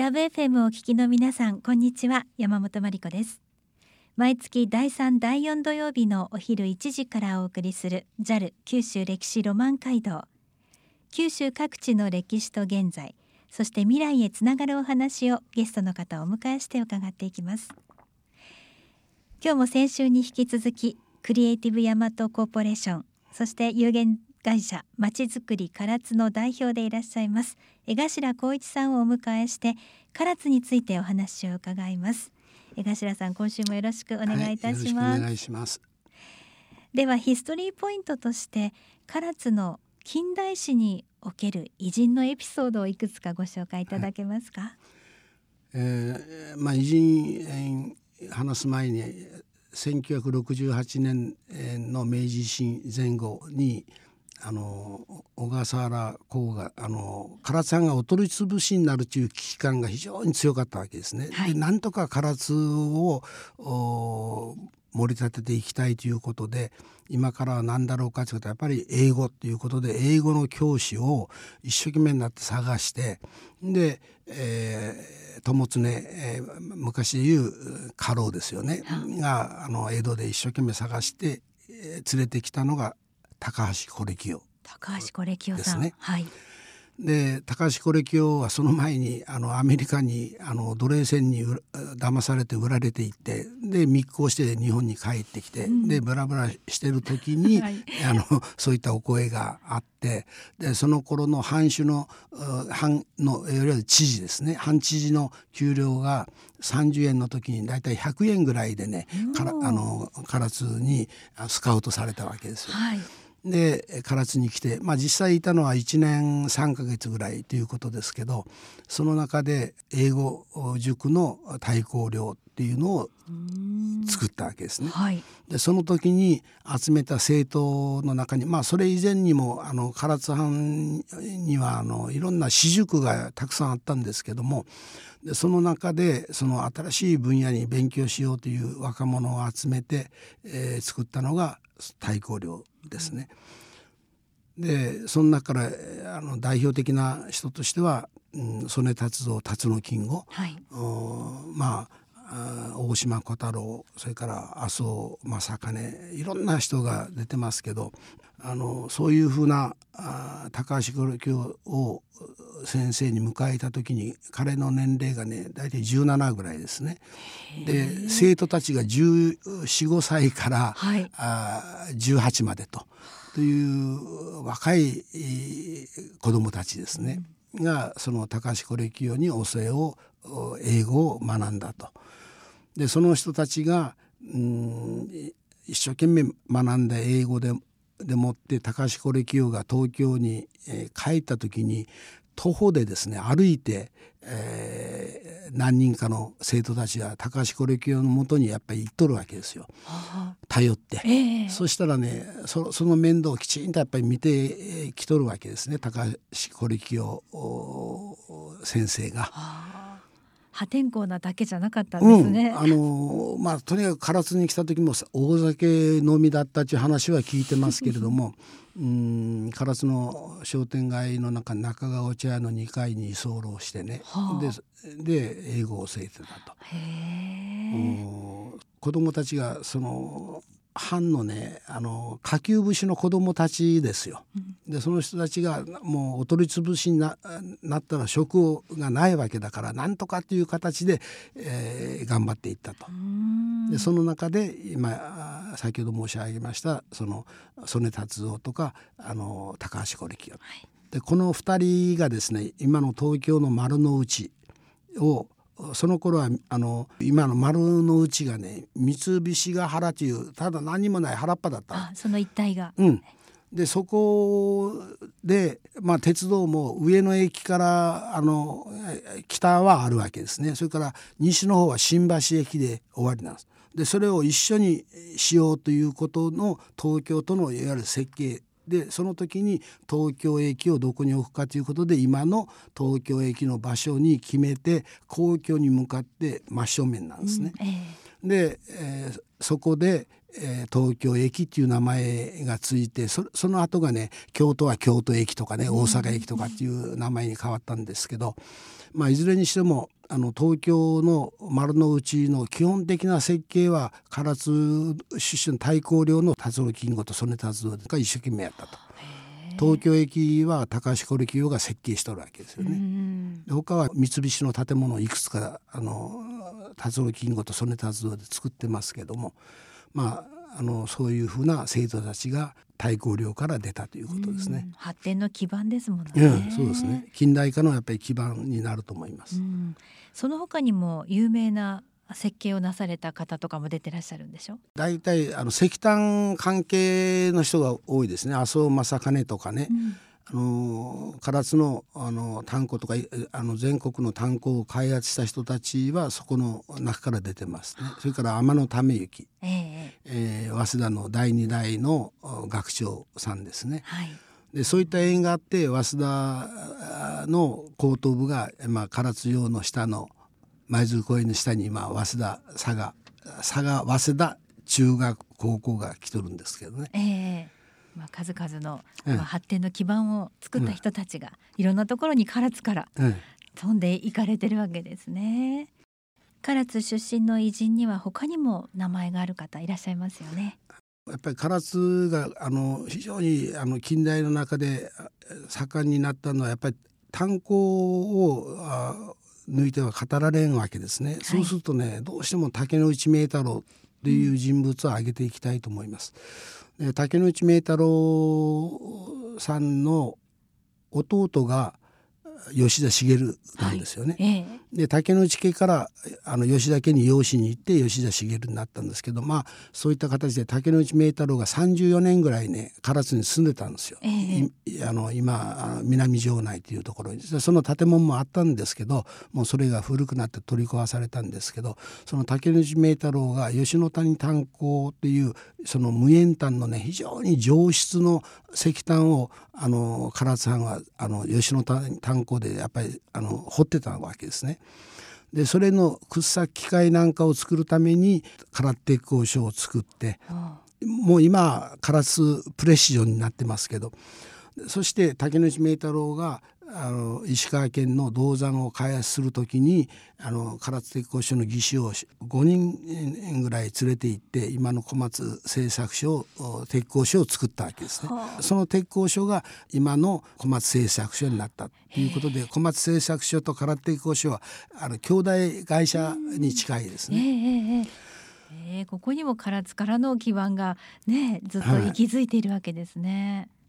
ラブ FM をお聞きの皆さんこんにちは。山本真理子です。毎月第3第4土曜日のお昼1時からお送りする JAL 九州歴史ロマン街道。九州各地の歴史と現在そして未来へつながるお話をゲストの方をお迎えして伺っていきます。今日も先週に引き続きクリエイティブヤマトコーポレーションそして有限会社まちづくり唐津の代表でいらっしゃいます。江頭光一さんをお迎えして唐津についてお話を伺います。江頭さん今週もよろしくお願いいたします、はい、お願いします。ではヒストリーポイントとして唐津の近代史における偉人のエピソードをいくつかご紹介いただけますか、はい、えー、まあ偉人、えー、話す前に1968年の明治維新前後にあの小笠原公があの唐津藩がお取り潰しになるという危機感が非常に強かったわけですね。はい、でなんとか唐津を盛り立てていきたいということで今からは何だろうかということはやっぱり英語ということで英語の教師を一生懸命になって探してで、えー、友常、えー、昔で言う家老ですよね、があの江戸で一生懸命探して、えー、連れてきたのが高橋コレキオ高橋コレキオさん、ね、はい。で高橋コレキオはその前にあのアメリカにあの奴隷船に騙されて売られていってで密航して日本に帰ってきて、うん、でブラブラしてる時に、はい、あのそういったお声があってでその頃の藩主の藩のいわゆる知事ですね。藩知事の給料が30円の時に大体100円ぐらいでねからあの唐津にスカウトされたわけですよ。はいで唐津に来て、まあ、実際いたのは1年3か月ぐらいということですけどその中で英語塾の対抗寮っていうのを作ったわけですね。はい、でその時に集めた生徒の中にまあそれ以前にもあの唐津藩にはあのいろんな私塾がたくさんあったんですけどもでその中でその新しい分野に勉強しようという若者を集めて、えー、作ったのが太閤寮ですね。でその中からあの代表的な人としては、うん、曽根達三辰野金吾、はい、まあ大島小太郎それから麻生正兼いろんな人が出てますけどあのそういうふうなあ高橋教を先生に迎えた時に彼の年齢がね大体17ぐらいですね。で生徒たちが1415歳から、はい、あ18までとという若い子どもたちですね、うん、がその高橋コレキオに教えを英語を学んだと。でその人たちがうん一生懸命学んだ英語ででもって高橋コレキオが東京に、えー、帰った時に徒歩でですね歩いて、えー、何人かの生徒たちが高橋コレキオのもとにやっぱり行っとるわけですよ。頼って、えー、そしたらねそその面倒をきちんとやっぱり見てきとるわけですね高橋コレキオ先生が。破天荒なだけじゃなかったんですね。うん、あのまあとにかく唐津に来た時も大酒飲みだったという話は聞いてますけれども うん唐津の商店街の中中川茶屋の2階に居候してね、はあ、でで英語を教えてたと。子供たちがその藩のねあの下級武士の子供たちですよ。でその人たちがもうお取り潰しになったら職がないわけだからなんとかっていう形で、えー、頑張っていったと。でその中で今先ほど申し上げましたその曽根達夫とかあの高橋是清、はい、でこの2人がですね今の東京の丸の内をその頃はあの今の丸の内がね三菱ヶ原というただ何もない原っぱだった。その一帯が、うん、でそこで、まあ、鉄道も上野駅からあの北はあるわけですね。それから西の方は新橋駅で終わりなんです。でそれを一緒にしようということの東京都のいわゆる設計でその時に東京駅をどこに置くかということで今の東京駅の場所に決めて皇居に向かって真正面なんですね。うんえーで、えー、そこで、えー、東京駅っていう名前がついてそその後がね京都は京都駅とかね大阪駅とかっていう名前に変わったんですけど、まあ、いずれにしてもあの東京の丸の内の基本的な設計は唐津出身対向領の辰野金吾と曽根達夫が一生懸命やったと。東京駅は高橋コレ企業が設計しとるわけですよね。他は三菱の建物をいくつかあの達郎金吾と曽根達夫で作ってますけどもまああのそういうふうな生徒たちが太閤領から出たということですね。発展の基盤ですもんね、うん。そうですね。近代化のやっぱり基盤になると思います。その他にも有名な設計をなされた方とかも出てらっしゃるんでしょ？大体あの石炭関係の人が多いですね麻生正兼とかね、うん、唐津のあの炭鉱とかあの全国の炭鉱を開発した人たちはそこの中から出てますね。それから天野為之、えー、えー、早稲田の第二代の学長さんですね。はい。でそういった縁があって早稲田の高等部が、まあ、唐津城の下の舞鶴公園の下に今早稲田佐賀佐賀早稲田中学高校が来とるんですけどね。えーまあ、数々の、まあ、発展の基盤を作った人たちが、いろんなところに唐津から飛んでいかれてるわけですね。唐津出身の偉人には他にも名前がある方いらっしゃいますよね。やっぱり唐津があの非常にあの近代の中で盛んになったのはやっぱり炭鉱を抜いては語られんわけですね、はい、そうするとねどうしても竹野内明太郎っていう人物を挙げていきたいと思います。竹之内明太郎さんの弟が吉田茂なんですよね。はいええ、で竹内家からあの吉田家に養子に行って吉田茂になったんですけどまあそういった形で竹内明太郎が34年ぐらいね唐津に住んでたんですよ。え、あの今南城内というところにその建物もあったんですけどもうそれが古くなって取り壊されたんですけどその竹内明太郎が吉野谷炭鉱っていうその無塩炭のね非常に上質の石炭をあの唐津藩はあの吉野炭鉱こでやっぱりあの掘ってたわけですね。でそれの掘削機械なんかを作るために空手工所を作って、もう今唐津プレシジョンになってますけどそして竹内明太郎があの石川県の銅山を開発する時にあの唐津鉄工所の技師を5人ぐらい連れて行って今の小松製作所鉄工所を作ったわけですね。その鉄工所が今の小松製作所になったということで小松製作所と唐津鉄工所はあの兄弟会社に近いですね。えー、ここにも唐津からの基盤がねずっと息づいているわけですね。はい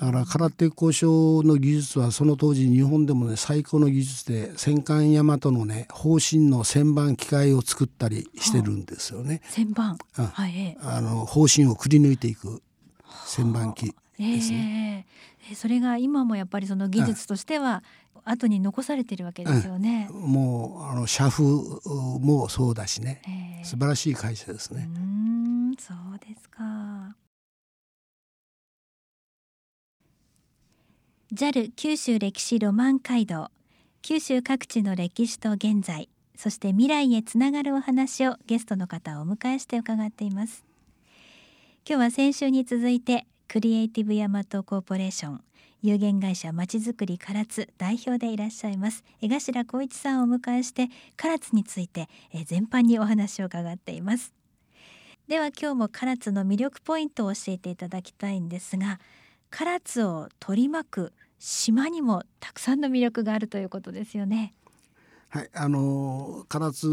だから空手交渉の技術はその当時日本でもね最高の技術で戦艦大和のね砲身の旋盤機械を作ったりしてるんですよね。旋盤、はい、あの砲身をくり抜いていく旋盤機ですね。えー、それが今もやっぱりその技術としては後に残されてるわけですよね。うん、もうあの社風もそうだしね、えー、素晴らしい会社ですね。うんそうですか。JAL 九州歴史ロマン街道九州各地の歴史と現在そして未来へつながるお話をゲストの方をお迎えして伺っています。今日は先週に続いてクリエイティブヤマトコーポレーション有限会社まちづくり唐津代表でいらっしゃいます江頭光一さんをお迎えして唐津について全般にお話を伺っています。では今日も唐津の魅力ポイントを教えていただきたいんですが唐津を取り巻く島にもたくさんの魅力があるということですよね。はい、あの唐津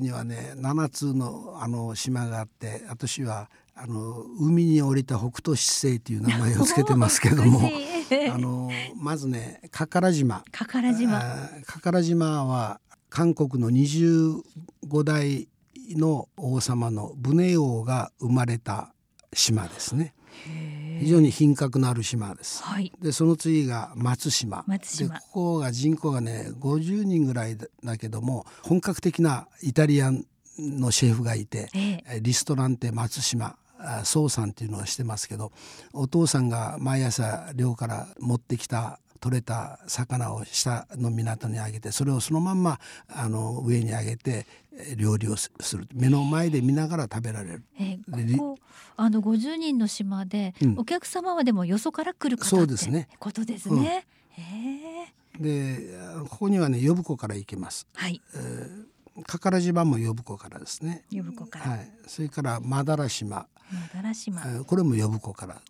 にはね7つのあの島があって私はあの海に降りた北斗七星という名前を付けてますけども あのまずね加唐島加唐島加唐島は韓国の25代の王様の武寧王が生まれた島ですね。非常に品格のある島です。はい、でその次が松島。でここが人口がね50人ぐらいだけども本格的なイタリアンのシェフがいて、えー、リストランテ松島宋さんっていうのをしてますけどお父さんが毎朝寮から持ってきた取れた魚を下の港にあげてそれをそのまんまあの上にあげて料理をする目の前で見ながら食べられる。えー、ここあの50人の島で、うん、お客様はでもよそから来る方そうですねことですね。うん、でここにはね呼子から行けます。はい。えーかから島も呼子からですね。呼子から。はい。それからマダラ島。これも呼子から。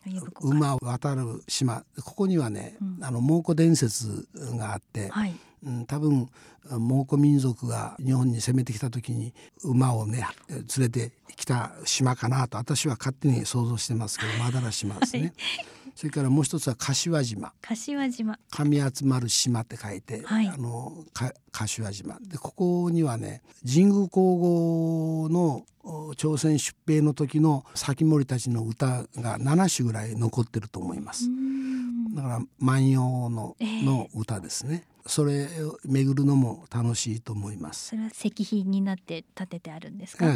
馬渡る島。ここにはね、うん、あの蒙古伝説があって、はい、うん、多分蒙古民族が日本に攻めてきた時に馬をね連れてきた島かなと私は勝手に想像してますけどマダラ島ですね。はいそれからもう一つは柏島。柏島。神集まる島って書いて、はい、あの柏島。でここにはね神宮皇后の朝鮮出兵の時の先森たちの歌が7首ぐらい残ってると思います。だから万葉の,、の歌ですね、それを巡るのも楽しいと思います。それは石碑になって建ててあるんですか、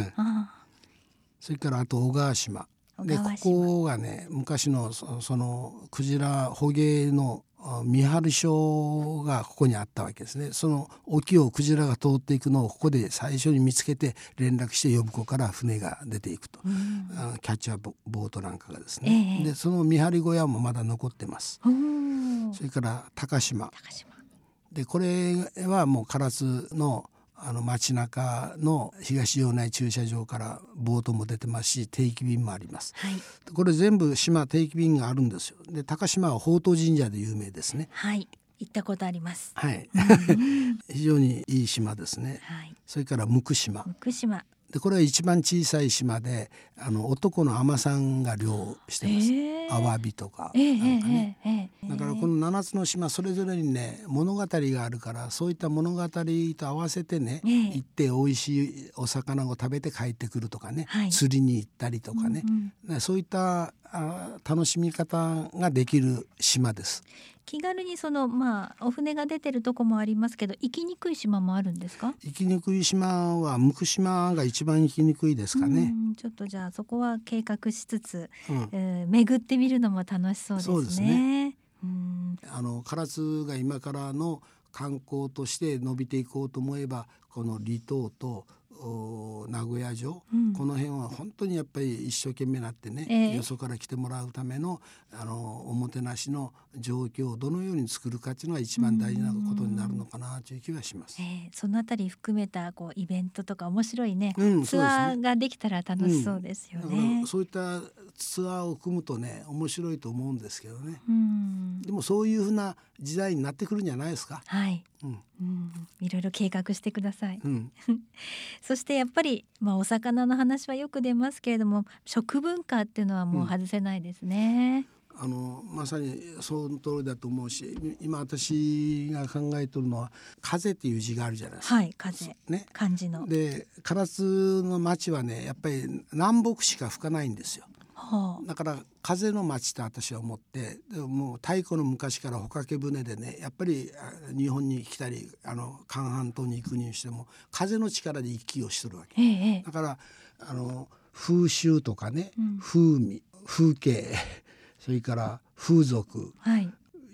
それからあと小川島でここがね昔のそのクジラ捕鯨の見張り所がここにあったわけですね。その沖をクジラが通っていくのをここで最初に見つけて連絡して呼子から船が出ていくと、うん、キャッチャーボートなんかがですね、えー、でその見張り小屋もまだ残ってます。それから高島。でこれはもう唐津のあの街中の東洋内駐車場からボートも出てますし定期便もあります、はい、これ全部島定期便があるんですよ。で高島は宝当神社で有名ですね。はい。行ったことあります。はい。非常にいい島ですね、はい、それから向島。向島でこれは一番小さい島であの男の海女さんが漁してます、え。ー、アワビとかなんかね、えー、だからこの7つの島それぞれにね物語があるからそういった物語と合わせてね、えー、行って美味しいお魚を食べて帰ってくるとかね、はい、釣りに行ったりとかね、うんうん、そういったあ楽しみ方ができる島です。気軽にそのまあお船が出てるとこもありますけど行きにくい島もあるんですか？行きにくい島は向島が一番行きにくいですかね。ちょっとじゃあそこは計画しつつ、うん、えー、巡ってみるのも楽しそうですね。そうですね。あの唐津が今からの観光として伸びていこうと思えばこの離島と名古屋城、うん、この辺は本当にやっぱり一生懸命なってね、えー、よそから来てもらうためのあのおもてなしの状況をどのように作るかっていうのが一番大事なことになるのかなという気はします。えー、そのあたり含めたこうイベントとか面白いね、うん、ツアーができたら楽しそうですよね。うん、そういったツアーを組むとね面白いと思うんですけどね。でもそういうふうな時代になってくるんじゃないですか。はい。うん、うん、いろいろ計画してください。うん、そしてやっぱりまあお魚の話はよく出ますけれども食文化っていうのはもう外せないですね。あのまさにその通りだと思うし今私が考えてるのは「風」っていう字があるじゃないですか。はい風ね漢字の。で唐津の町はねやっぱり南北しか吹かないんですよ。はあ、だから風の町って私は思ってでももう太古の昔から帆掛け船でねやっぱり日本に来たりあの韓半島に行くにしても風の力で息をしてるわけ、ええ、だからあの風習とかね、うん、風味風景 それから風俗、はい、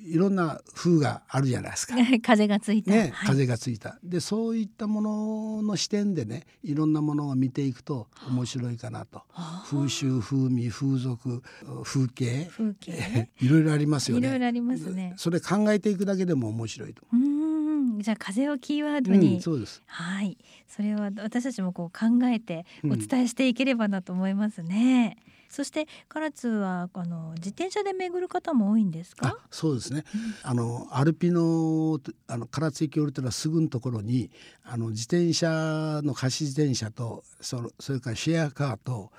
いろんな風があるじゃないですか。風がついた、ね、風がついた。でそういったものの視点でねいろんなものを見ていくと面白いかなと。風習風味風俗風景風景 いろいろありますよね。いろいろありますね。それ考えていくだけでも面白いと。うんじゃあ風をキーワードに、うん、そうですはいそれは私たちもこう考えてお伝えしていければなと思いますね。うんそして唐津はあの自転車で巡る方も多いんですか？そうですね、あのアルピのあの唐津駅降りたらすぐのところにあの自転車の貸し自転車とそのそれからシェアカーと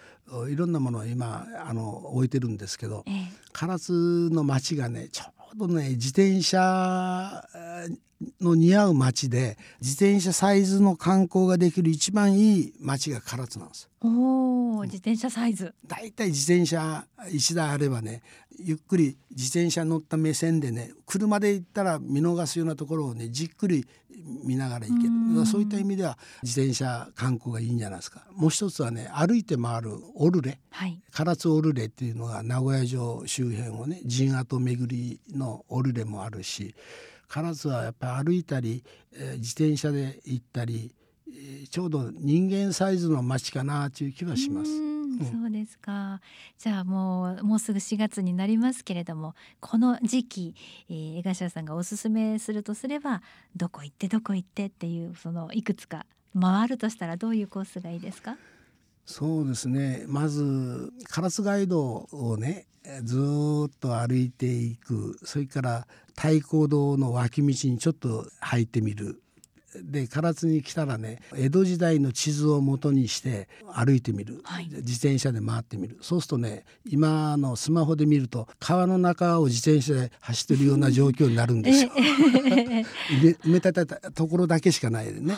いろんなものを今あの置いてるんですけど、ええ、唐津の街がねちょうどね自転車の似合う街で自転車サイズの観光ができる一番いい街が唐津なんです。おお、自転車サイズ。だいたい自転車1台あればねゆっくり自転車乗った目線でね車で行ったら見逃すようなところをねじっくり見ながら行ける。そういった意味では自転車観光がいいんじゃないですか。もう一つはね歩いて回るオルレ、はい。唐津オルレっていうのが名古屋城周辺をね陣跡巡りのオルレもあるし唐津はやっぱり歩いたり、えー自転車で行ったり、えーちょうど人間サイズの街かなという気はします。そうですか。じゃあもうもうすぐ4月になりますけれども、この時期、えー、江頭さんがおすすめするとすれば、どこ行ってどこ行ってっていうそのいくつか回るとしたらどういうコースがいいですか？そうですね。まず唐津街道をねえーずーっと歩いていく。それから太鼓堂の脇道にちょっと入ってみる。で唐津に来たらね江戸時代の地図を元にして歩いてみる、はい。自転車で回ってみる。そうするとね今のスマホで見ると川の中を自転車で走ってるような状況になるんですよ。埋め立てたところだけしかないでね。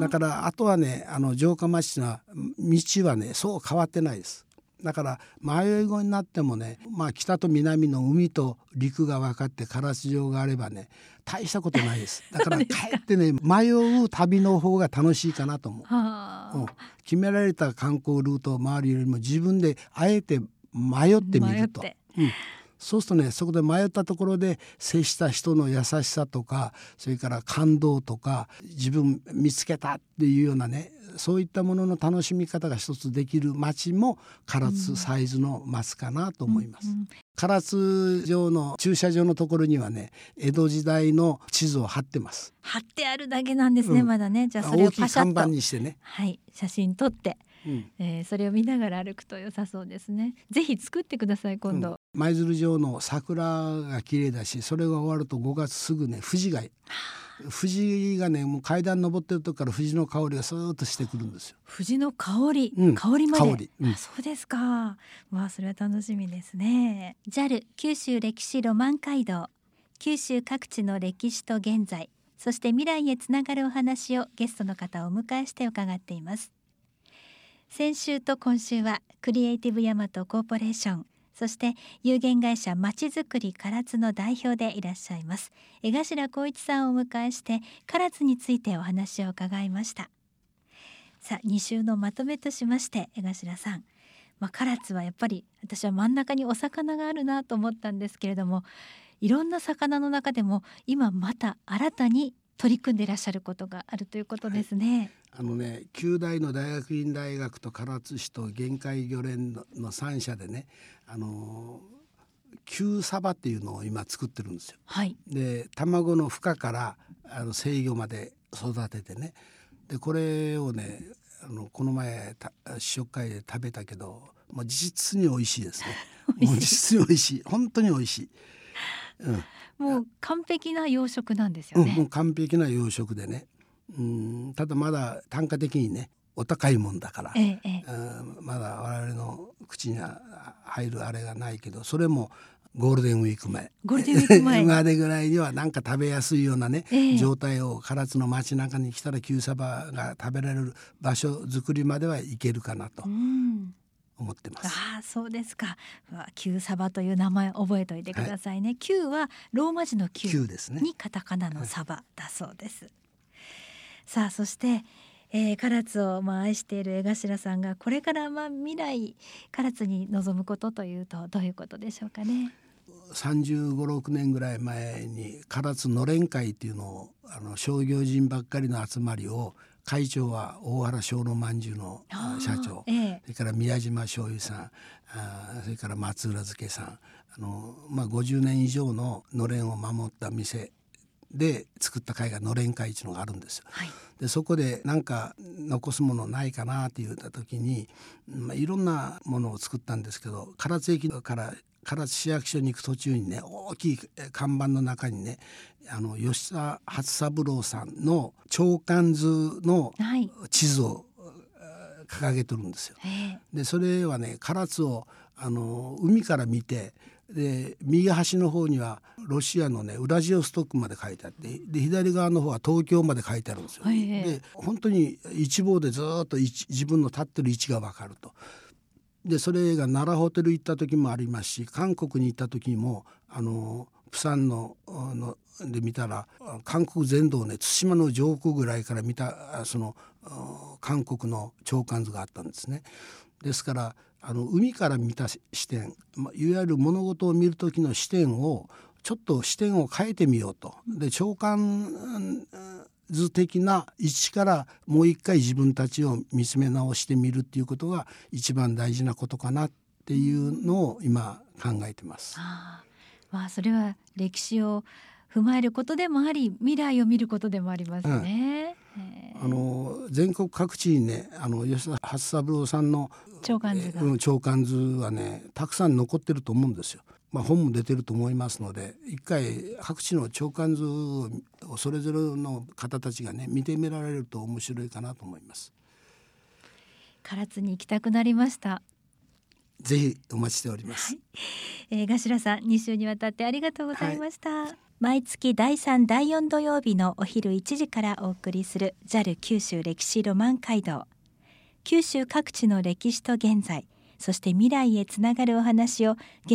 だからあとはねあの城下町の道はねそう変わってないです。だから迷い子になってもね、まあ、北と南の海と陸が分かって唐津城があればね大したことないです。だからか？えってね迷う旅の方が楽しいかなと思う。はうん、決められた観光ルートを回るよりも自分であえて迷ってみるとうん、そうするとねそこで迷ったところで接した人の優しさとかそれから感動とか自分見つけたっていうようなねそういったものの楽しみ方が一つできる街も唐津サイズの街かなと思います。うん唐津城の駐車場のところにはね江戸時代の地図を貼ってます。貼ってあるだけなんですね、うんまだね。じゃあそれをパシャッと看板にしてね。はい写真撮って、うん。えーそれを見ながら歩くと良さそうですね。ぜひ作ってください今度。舞鶴城の桜が綺麗だしそれが終わると5月すぐね富士が藤がねもう階段登ってるとこから藤の香りがスーッとしてくるんですよ。藤の香り、うん。香りまで。香り。うん。あそうですか。わあそれは楽しみですね。JAL 九州歴史ロマン街道。九州各地の歴史と現在。そして未来へつながるお話をゲストの方をお迎えして伺っています先週と今週はクリエイティブヤマトコーポレーションそして有限会社まちづくり唐津の代表でいらっしゃいます江頭光一さんをお迎えして唐津についてお話を伺いました。さあ2週のまとめとしまして江頭さん、まあ、唐津はやっぱり私は真ん中にお魚があるなと思ったんですけれどもいろんな魚の中でも今また新たに取り組んでいらっしゃることがあるということですね。あのね九大の大学院大学と唐津市と限界漁連のの3社でねあの旧サバっていうのを今作ってるんですよ。はい、で卵の孵化からあの制御まで育ててねでこれをねあのこの前た試食会で食べたけどもう実に美味しいですね。もう実に美味しい本当に美味しい。うん。もう完璧な養殖なんですうん、もよね。う完璧な養殖でね。うんただまだ単価的にねお高いもんだから、ええまだ我々の口には入るあれがないけどそれもゴールデンウィーク前。ゴールデンウィーク前。までぐらいにはなんか食べやすいようなね、ええ。状態を唐津の街中に来たら旧サバが食べられる場所作りまではいけるかなと。うん思ってます。ああそうですか。旧サバという名前覚えておいてくださいね。旧はローマ字の旧旧ですね。にカタカナのサバだそうです。さあそして、えー、唐津をまあ愛している江頭さんがこれからまあ未来唐津に望むことというとどういうことでしょうかね。35、6年ぐらい前に唐津のれん会っていうのをあの商業人ばっかりの集まりを会長は大原小野まんじゅうの社長ええそれから宮島醤油さんあーそれから松浦漬さんあの、まあ、50年以上ののれんを守った店で作った会がのれん会っていうのがあるんですよ。はい。でそこで何か残すものないかなって言った時に、まあ、いろんなものを作ったんですけど唐津駅から唐津市役所に行く途中にね大きいえ看板の中にねあの吉田初三郎さんの長官図のはい。地図をえー掲げてるんですよ。ええでそれはね唐津をあの海から見てで右端の方にはロシアのねウラジオストックまで書いてあってで左側の方は東京まで書いてあるんですよ。で本当に一望でずっと自分の立ってる位置が分かると。でそれが奈良ホテル行った時もありますし韓国に行った時もあのプサンのので見たら韓国全土をね対馬の上空ぐらいから見たその韓国の長官図があったんですね。ですからあの海から見た視点まいわゆる物事を見る時の視点をちょっと視点を変えてみようと。で長官図的な位置からもう一回自分たちを見つめ直してみるっていうことが一番大事なことかなっていうのを今考えてます。あまあそれは歴史を踏まえることでもあり未来を見ることでもありますね。うん、あの全国各地にねあの吉田初三郎さんの長官図長官図はねたくさん残ってると思うんですよ。まあ、本も出てると思いますので一回各地の長官図をそれぞれの方たちがね見てみられると面白いかなと思います。唐津に行きたくなりました。ぜひお待ちしております。はい、えー、頭さん2週にわたってありがとうございました。はい、毎月第3第4土曜日のお昼1時からお送りする JAL 九州歴史ロマン街道九州各地の歴史と現在そして未来へつながるお話をゲス